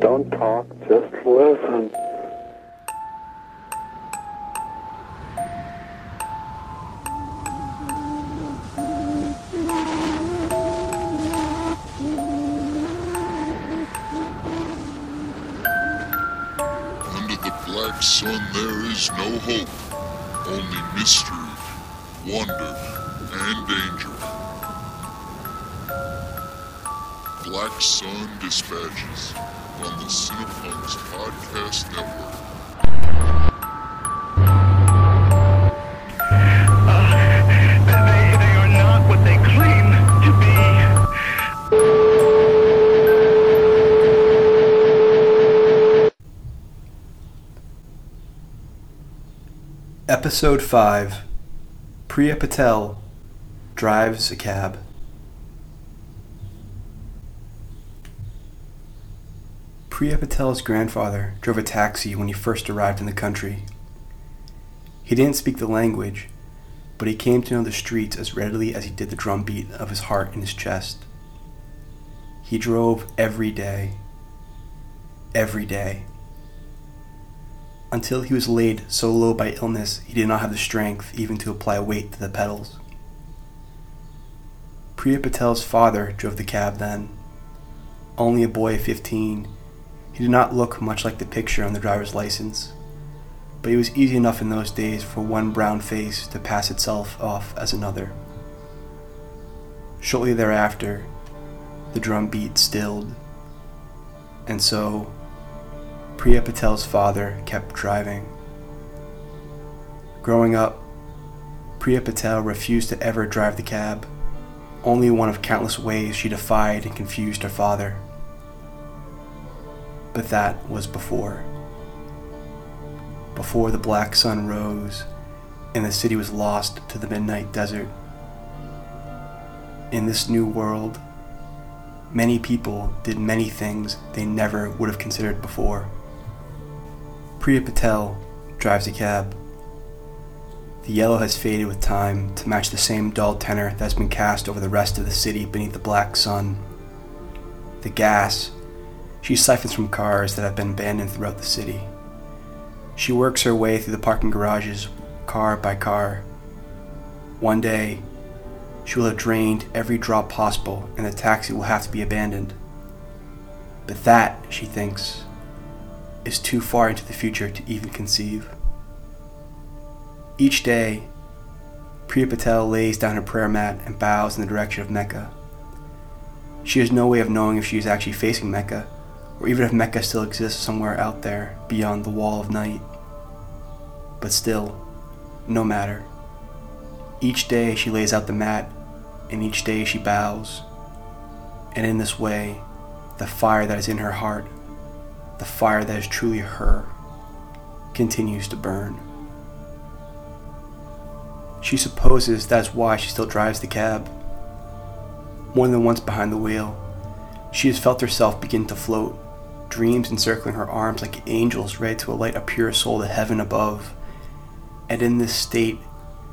Don't talk, just listen. Under the black sun there is no hope, only mystery, wonder, and danger. Black Sun Dispatches on the Cinepunx Podcast Network. They, they are not what they claim to be. Episode 5 Priya Patel drives a cab. Priya Patel's grandfather drove a taxi when he first arrived in the country. He didn't speak the language, but he came to know the streets as readily as he did the drumbeat of his heart in his chest. He drove every day. Every day until he was laid so low by illness he did not have the strength even to apply weight to the pedals. Priya Patel's father drove the cab then. Only a boy of 15, he did not look much like the picture on the driver's license, but it was easy enough in those days for one brown face to pass itself off as another. Shortly thereafter, the drum beat stilled, and so Priya Patel's father kept driving. Growing up, Priya Patel refused to ever drive the cab, only one of countless ways she defied and confused her father. But that was before. Before the black sun rose and the city was lost to the midnight desert. In this new world, many people did many things they never would have considered before. Priya Patel drives a cab. The yellow has faded with time to match the same dull tenor that's been cast over the rest of the city beneath the black sun. The gas she siphons from cars that have been abandoned throughout the city. She works her way through the parking garages, car by car. One day, she will have drained every drop possible and the taxi will have to be abandoned. But that, she thinks, is too far into the future to even conceive. Each day, Priya Patel lays down her prayer mat and bows in the direction of Mecca. She has no way of knowing if she is actually facing Mecca, or even if Mecca still exists somewhere out there beyond the wall of night. But still, no matter. Each day she lays out the mat, and each day she bows. And in this way, the fire that is in her heart the fire that is truly her continues to burn. She supposes that is why she still drives the cab. More than once behind the wheel, she has felt herself begin to float, dreams encircling her arms like angels ready to alight a pure soul to heaven above. And in this state,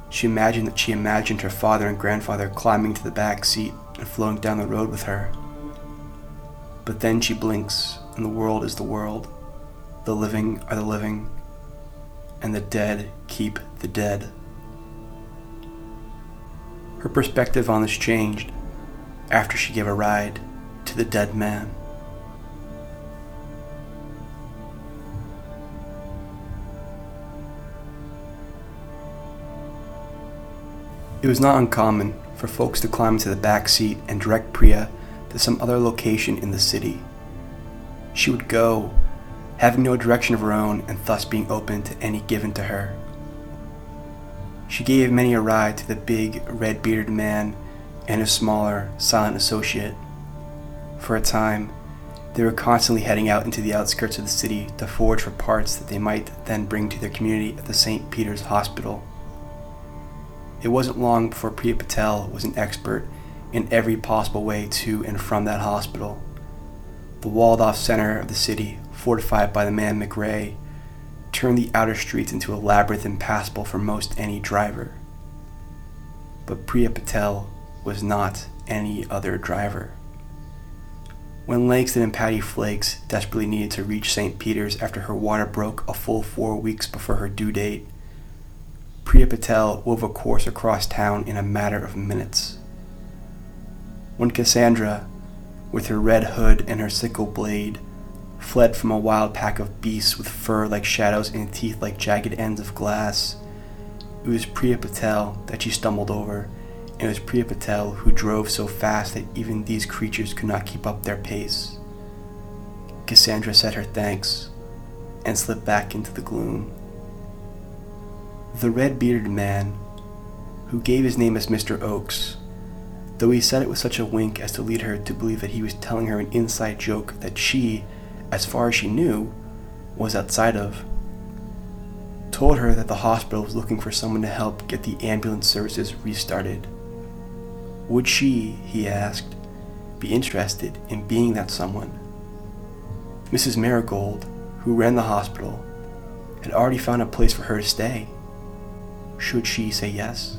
she imagined that she imagined her father and grandfather climbing to the back seat and floating down the road with her. But then she blinks and the world is the world. The living are the living, and the dead keep the dead. Her perspective on this changed after she gave a ride to the dead man. It was not uncommon for folks to climb into the back seat and direct Priya to some other location in the city she would go, having no direction of her own and thus being open to any given to her. She gave many a ride to the big, red bearded man and his smaller, silent associate. For a time, they were constantly heading out into the outskirts of the city to forage for parts that they might then bring to their community at the St. Peter's Hospital. It wasn't long before Priya Patel was an expert in every possible way to and from that hospital the walled off center of the city, fortified by the man McRae, turned the outer streets into a labyrinth impassable for most any driver. But Priya Patel was not any other driver. When Langston and Patty Flakes desperately needed to reach St. Peter's after her water broke a full four weeks before her due date, Priya Patel wove a course across town in a matter of minutes. When Cassandra, with her red hood and her sickle blade, fled from a wild pack of beasts with fur like shadows and teeth like jagged ends of glass, it was Priya Patel that she stumbled over, and it was Priya Patel who drove so fast that even these creatures could not keep up their pace. Cassandra said her thanks and slipped back into the gloom. The red bearded man, who gave his name as Mr. Oakes, though he said it with such a wink as to lead her to believe that he was telling her an inside joke that she, as far as she knew, was outside of, told her that the hospital was looking for someone to help get the ambulance services restarted. Would she, he asked, be interested in being that someone? Mrs. Marigold, who ran the hospital, had already found a place for her to stay. Should she say yes?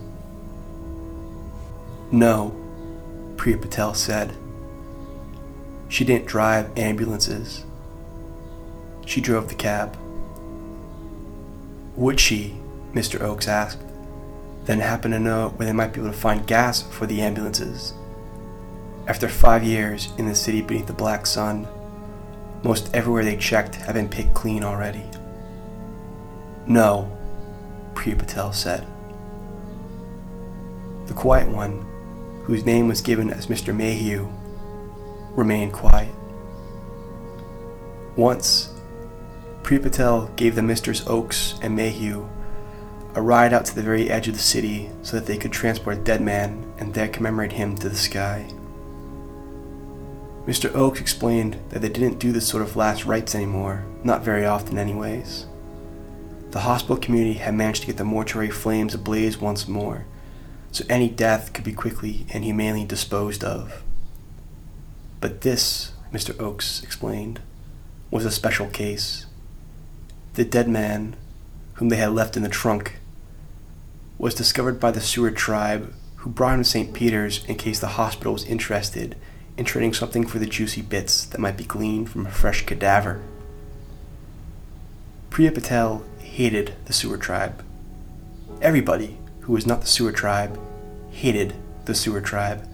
No, Priya Patel said. She didn't drive ambulances. She drove the cab. Would she, Mr. Oakes asked, then happen to know where they might be able to find gas for the ambulances? After five years in the city beneath the black sun, most everywhere they checked had been picked clean already. No, Priya Patel said. The quiet one, whose name was given as Mr. Mayhew, remained quiet. Once, Priya Patel gave the Misters Oakes and Mayhew a ride out to the very edge of the city so that they could transport a dead man and there commemorate him to the sky. Mr. Oakes explained that they didn't do this sort of last rites anymore, not very often, anyways. The hospital community had managed to get the mortuary flames ablaze once more, so any death could be quickly and humanely disposed of. But this, Mr. Oakes explained, was a special case. The dead man, whom they had left in the trunk, was discovered by the Sewer tribe, who brought him to St. Peter's in case the hospital was interested in trading something for the juicy bits that might be gleaned from a fresh cadaver. Priya Patel hated the Sewer tribe. Everybody who was not the Sewer tribe hated the Sewer tribe,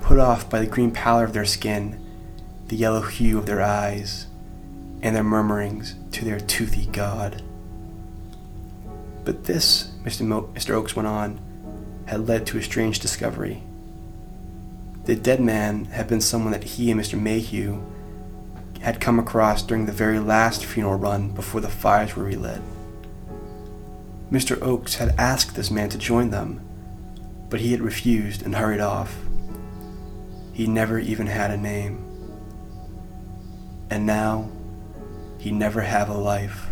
put off by the green pallor of their skin, the yellow hue of their eyes, and their murmurings to their toothy god. But this, Mr. Mo- Mr. Oakes went on, had led to a strange discovery. The dead man had been someone that he and Mr. Mayhew had come across during the very last funeral run before the fires were relit. Mr. Oakes had asked this man to join them, but he had refused and hurried off. He never even had a name. And now, he never have a life.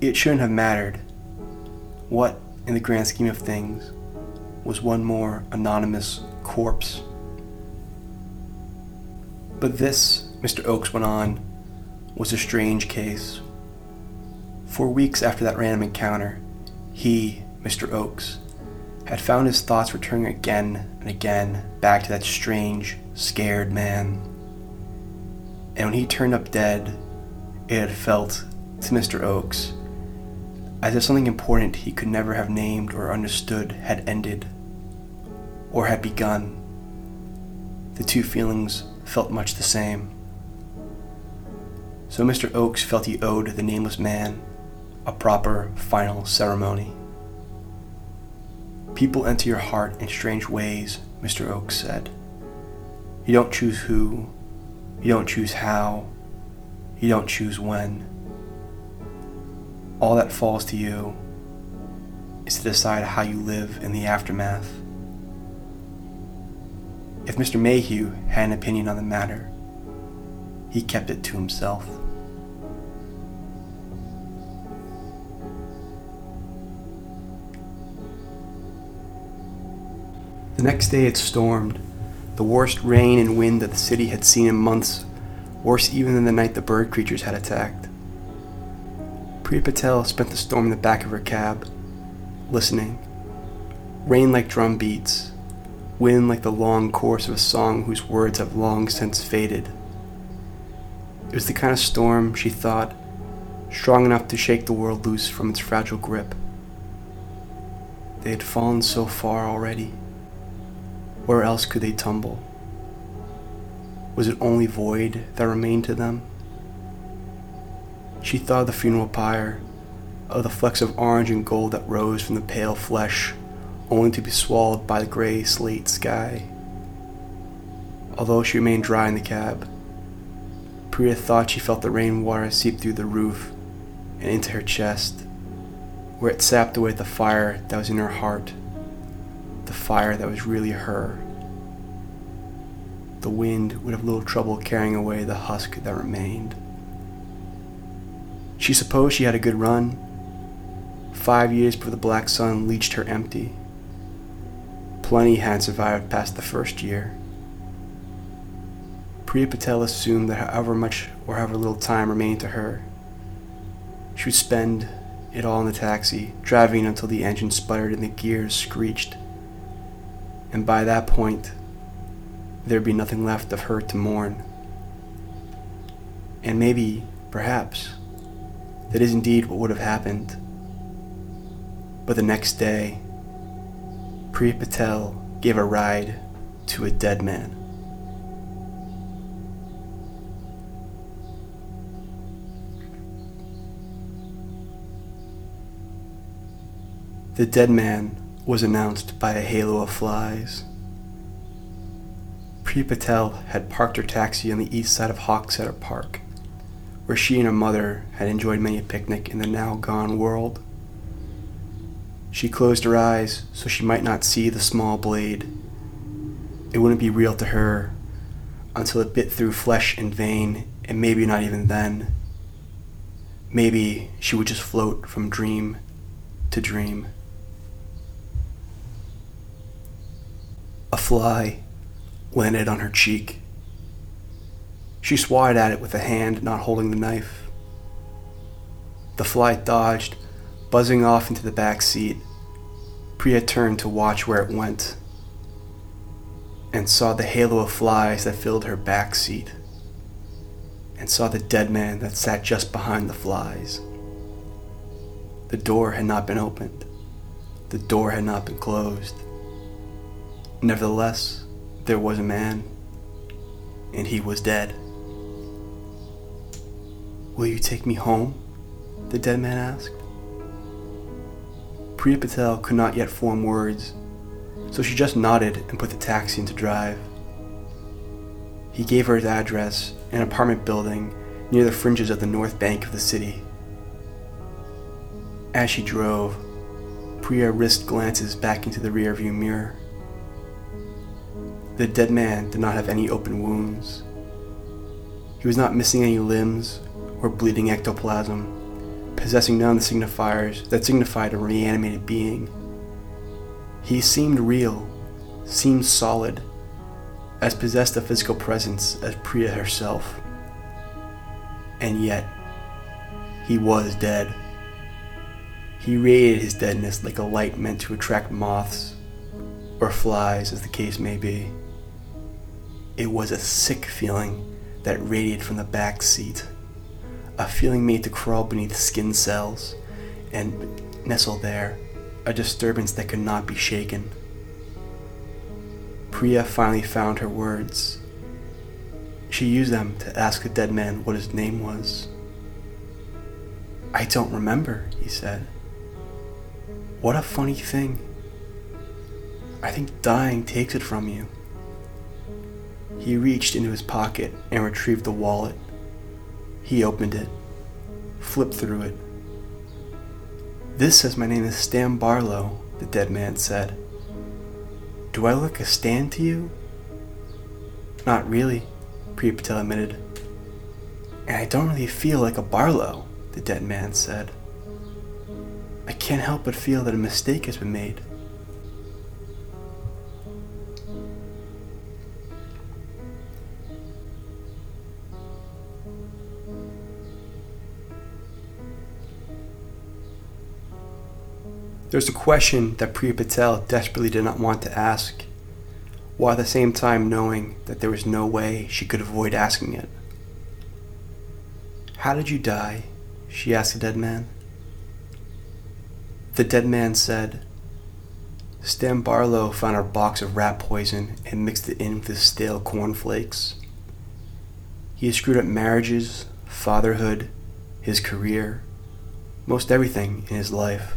It shouldn't have mattered. What, in the grand scheme of things, was one more anonymous corpse? But this, Mr. Oakes went on, was a strange case. For weeks after that random encounter, he, Mr. Oakes, had found his thoughts returning again and again back to that strange, scared man and when he turned up dead, it had felt, to Mr. Oakes, as if something important he could never have named or understood had ended, or had begun. The two feelings felt much the same. So Mr. Oakes felt he owed the nameless man a proper final ceremony. People enter your heart in strange ways, Mr. Oakes said. You don't choose who, you don't choose how. You don't choose when. All that falls to you is to decide how you live in the aftermath. If Mr. Mayhew had an opinion on the matter, he kept it to himself. Next day it stormed the worst rain and wind that the city had seen in months, worse even than the night the bird creatures had attacked. Priya Patel spent the storm in the back of her cab, listening. Rain like drum beats, wind like the long course of a song whose words have long since faded. It was the kind of storm, she thought, strong enough to shake the world loose from its fragile grip. They had fallen so far already. Where else could they tumble? Was it only void that remained to them? She thought of the funeral pyre, of the flecks of orange and gold that rose from the pale flesh, only to be swallowed by the gray slate sky. Although she remained dry in the cab, Priya thought she felt the rainwater seep through the roof and into her chest, where it sapped away the fire that was in her heart, the fire that was really her. The wind would have little trouble carrying away the husk that remained. She supposed she had a good run. Five years before the black sun leached her empty. Plenty had survived past the first year. Priya Patel assumed that however much or however little time remained to her, she would spend it all in the taxi, driving until the engine sputtered and the gears screeched. And by that point, there'd be nothing left of her to mourn. And maybe, perhaps, that is indeed what would have happened. But the next day, Priya Patel gave a ride to a dead man. The dead man was announced by a halo of flies. Priya Patel had parked her taxi on the east side of Hawksetter Park, where she and her mother had enjoyed many a picnic in the now gone world. She closed her eyes so she might not see the small blade. It wouldn't be real to her until it bit through flesh and vein, and maybe not even then. Maybe she would just float from dream to dream. A fly landed on her cheek. She swatted at it with a hand not holding the knife. The fly dodged, buzzing off into the back seat. Priya turned to watch where it went and saw the halo of flies that filled her back seat and saw the dead man that sat just behind the flies. The door had not been opened. The door had not been closed. Nevertheless, there was a man, and he was dead. Will you take me home? The dead man asked. Priya Patel could not yet form words, so she just nodded and put the taxi into drive. He gave her his address, an apartment building near the fringes of the north bank of the city. As she drove, Priya risked glances back into the rearview mirror. The dead man did not have any open wounds. He was not missing any limbs or bleeding ectoplasm, possessing none of the signifiers that signified a reanimated being. He seemed real, seemed solid, as possessed of physical presence as Priya herself. And yet, he was dead. He radiated his deadness like a light meant to attract moths, or flies, as the case may be. It was a sick feeling that radiated from the back seat, a feeling made to crawl beneath skin cells and nestle there, a disturbance that could not be shaken. Priya finally found her words. She used them to ask the dead man what his name was. I don't remember, he said. What a funny thing. I think dying takes it from you. He reached into his pocket and retrieved the wallet. He opened it, flipped through it. This says my name is Stan Barlow, the dead man said. Do I look a Stan to you? Not really, Priya Patel admitted. And I don't really feel like a Barlow, the dead man said. I can't help but feel that a mistake has been made. There's a question that Priya Patel desperately did not want to ask. while at the same time knowing that there was no way she could avoid asking it. How did you die? she asked the dead man. The dead man said, Stan Barlow found our box of rat poison and mixed it in with his stale cornflakes. He has screwed up marriages, fatherhood, his career, most everything in his life.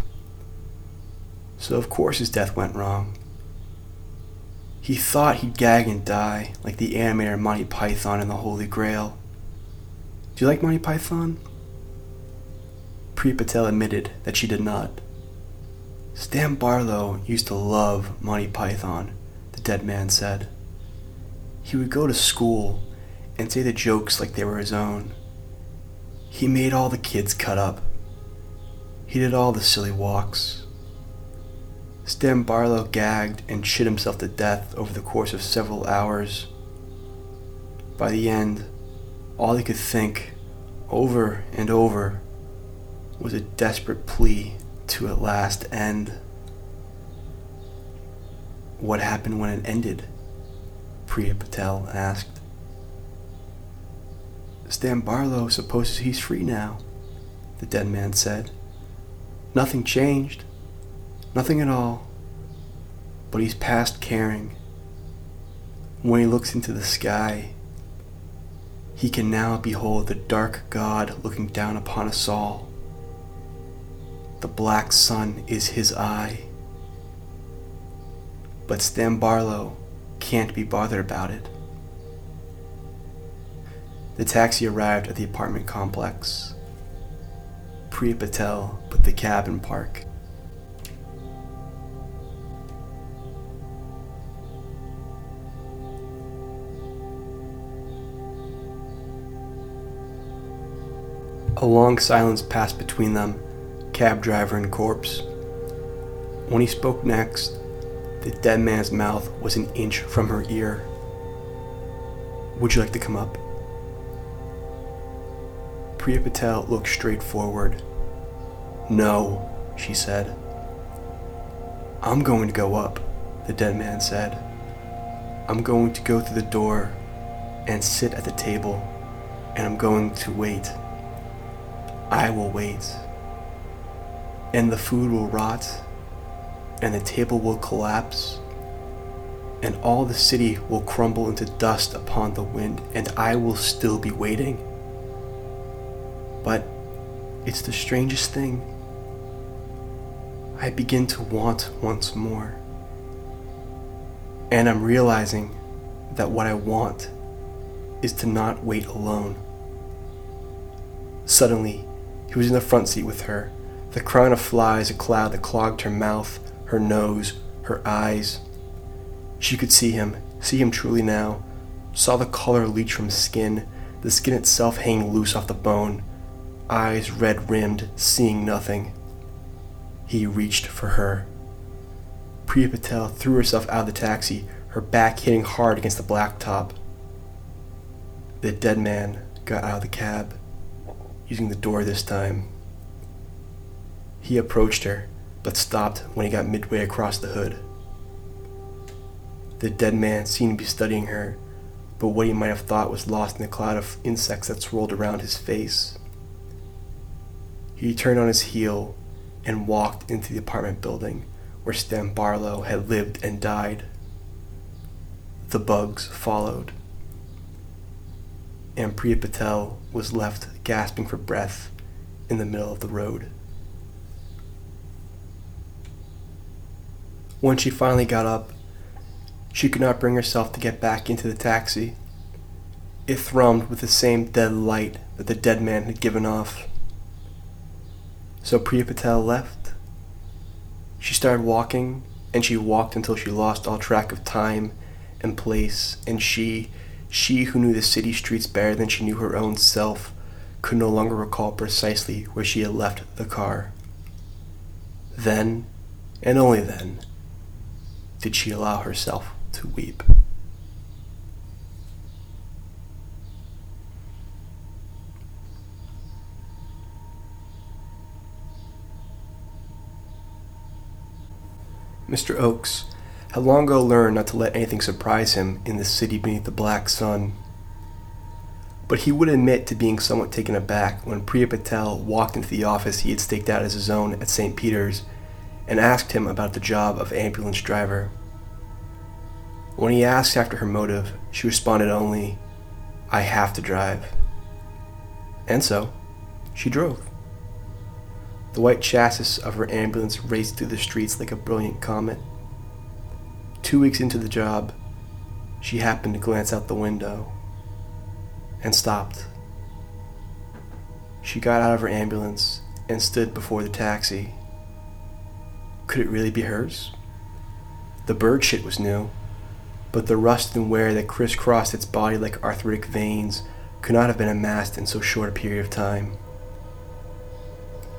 So, of course, his death went wrong. He thought he'd gag and die, like the animator Monty Python and the Holy Grail. Do you like Monty Python? Priya Patel admitted that she did not. Stan Barlow used to love Monty Python, the dead man said. He would go to school and say the jokes like they were his own. He made all the kids cut up. He did all the silly walks. Stan Barlow gagged and shit himself to death over the course of several hours. By the end, all he could think, over and over, was a desperate plea to at last end. What happened when it ended? Priya Patel asked. Stan Barlow supposes he's free now, the dead man said. Nothing changed. Nothing at all. But he's past caring. When he looks into the sky, he can now behold the dark God looking down upon us all. The black sun is his eye. But Stan Barlow can't be bothered about it. The taxi arrived at the apartment complex. Priya Patel put the cab in park. A long silence passed between them, cab driver and corpse. When he spoke next, the dead man's mouth was an inch from her ear. Would you like to come up? Priya Patel looked straight forward. No, she said. I'm going to go up, the dead man said. I'm going to go through the door and sit at the table, and I'm going to wait. I will wait. And the food will rot, and the table will collapse, and all the city will crumble into dust upon the wind, and I will still be waiting. But it's the strangest thing. I begin to want once more. And I'm realizing that what I want is to not wait alone. Suddenly, he was in the front seat with her, the crown of flies a cloud that clogged her mouth, her nose, her eyes. She could see him, see him truly now, saw the color leach from skin, the skin itself hanging loose off the bone, eyes red rimmed, seeing nothing. He reached for her. Priya Patel threw herself out of the taxi, her back hitting hard against the blacktop. The dead man got out of the cab using the door this time. He approached her, but stopped when he got midway across the hood. The dead man seemed to be studying her, but what he might have thought was lost in the cloud of insects that swirled around his face. He turned on his heel and walked into the apartment building where Stan Barlow had lived and died. The bugs followed and Priya Patel was left gasping for breath in the middle of the road. When she finally got up, she could not bring herself to get back into the taxi. It thrummed with the same dead light that the dead man had given off. So Priya Patel left. She started walking, and she walked until she lost all track of time and place, and she she who knew the city streets better than she knew her own self could no longer recall precisely where she had left the car. Then, and only then, did she allow herself to weep. Mr. Oakes had long ago learned not to let anything surprise him in the city beneath the black sun. But he would admit to being somewhat taken aback when Priya Patel walked into the office he had staked out as his own at St. Peter's and asked him about the job of ambulance driver. When he asked after her motive, she responded only, I have to drive. And so, she drove. The white chassis of her ambulance raced through the streets like a brilliant comet. Two weeks into the job, she happened to glance out the window and stopped. She got out of her ambulance and stood before the taxi. Could it really be hers? The bird shit was new, but the rust and wear that crisscrossed its body like arthritic veins could not have been amassed in so short a period of time.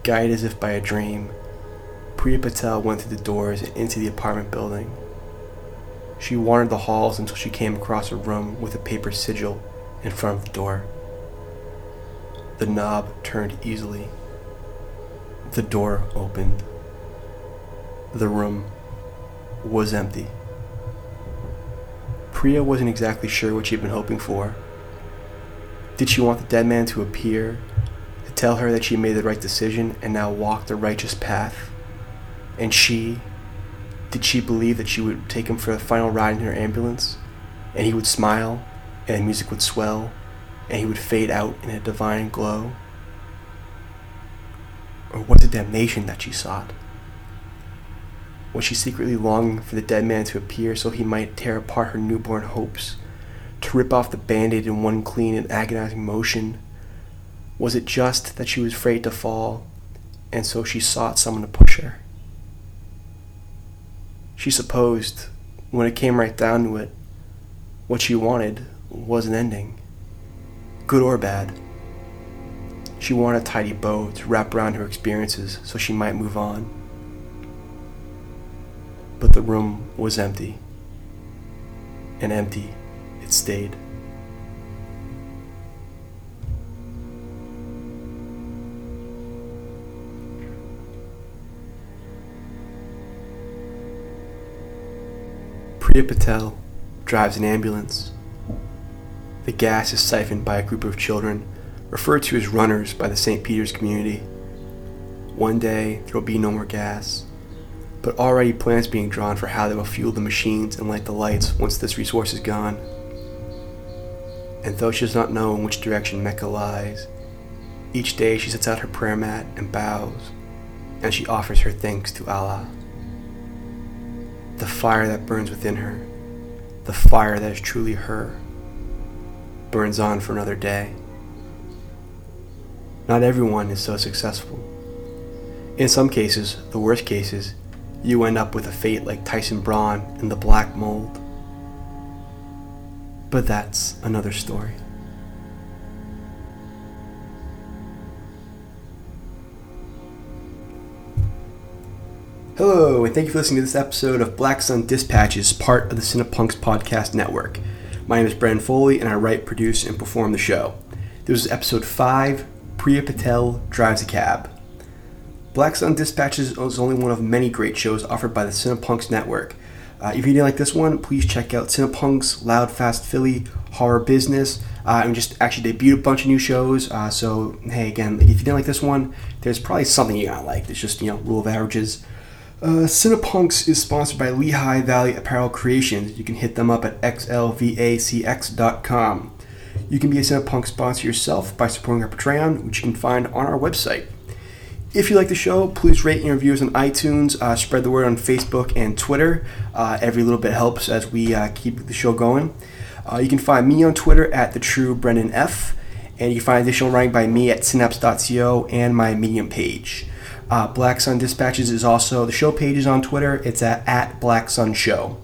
Guided as if by a dream, Priya Patel went through the doors and into the apartment building. She wandered the halls until she came across a room with a paper sigil in front of the door. The knob turned easily. The door opened. The room was empty. Priya wasn't exactly sure what she'd been hoping for. Did she want the dead man to appear, to tell her that she made the right decision and now walked the righteous path? And she, did she believe that she would take him for a final ride in her ambulance, and he would smile, and music would swell, and he would fade out in a divine glow? Or was it damnation that she sought? Was she secretly longing for the dead man to appear so he might tear apart her newborn hopes, to rip off the band aid in one clean and agonizing motion? Was it just that she was afraid to fall, and so she sought someone to push her? She supposed, when it came right down to it, what she wanted was an ending, good or bad. She wanted a tidy bow to wrap around her experiences so she might move on. But the room was empty, and empty it stayed. Priya Patel drives an ambulance. The gas is siphoned by a group of children, referred to as runners by the St. Peter's community. One day, there will be no more gas, but already plans being drawn for how they will fuel the machines and light the lights once this resource is gone. And though she does not know in which direction Mecca lies, each day she sets out her prayer mat and bows, and she offers her thanks to Allah. The fire that burns within her, the fire that is truly her, burns on for another day. Not everyone is so successful. In some cases, the worst cases, you end up with a fate like Tyson Braun in the Black Mold. But that's another story. Hello, and thank you for listening to this episode of Black Sun Dispatches, part of the Cinepunx Podcast Network. My name is Brendan Foley, and I write, produce, and perform the show. This is episode 5 Priya Patel Drives a Cab. Black Sun Dispatches is only one of many great shows offered by the Cinepunx Network. Uh, if you didn't like this one, please check out Cinepunx, Loud Fast Philly, Horror Business, uh, and just actually debuted a bunch of new shows. Uh, so, hey, again, if you didn't like this one, there's probably something you're gonna like. It's just, you know, rule of averages. Uh, Cinepunx is sponsored by Lehigh Valley Apparel Creations. You can hit them up at xlvacx.com. You can be a Cinepunk sponsor yourself by supporting our Patreon, which you can find on our website. If you like the show, please rate and review us on iTunes. Uh, spread the word on Facebook and Twitter. Uh, every little bit helps as we uh, keep the show going. Uh, you can find me on Twitter at the True Brendan F, and you can find additional writing by me at synapse.co and my Medium page. Uh, Black Sun Dispatches is also the show page is on Twitter. It's at, at Black Sun Show.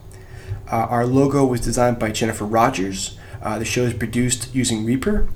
Uh, our logo was designed by Jennifer Rogers. the show is produced using Reaper,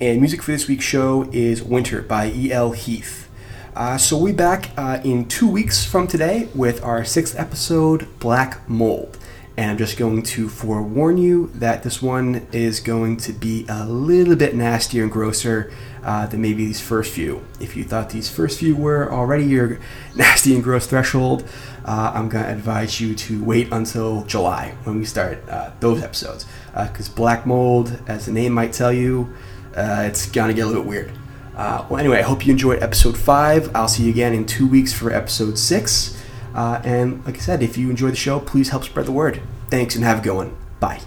and music for this week's show is Winter by E.L. Heath. Uh, so we'll be back uh, in two weeks from today with our sixth episode, Black Mold. And I'm just going to forewarn you that this one is going to be a little bit nastier and grosser uh, than maybe these first few. If you thought these first few were already your nasty and gross threshold, uh, I'm going to advise you to wait until July when we start uh, those episodes. Because black mold, as the name might tell you, uh, it's going to get a little bit weird. Uh, well, anyway, I hope you enjoyed episode 5. I'll see you again in two weeks for episode 6. Uh, and like I said, if you enjoy the show, please help spread the word. Thanks and have a good one. Bye.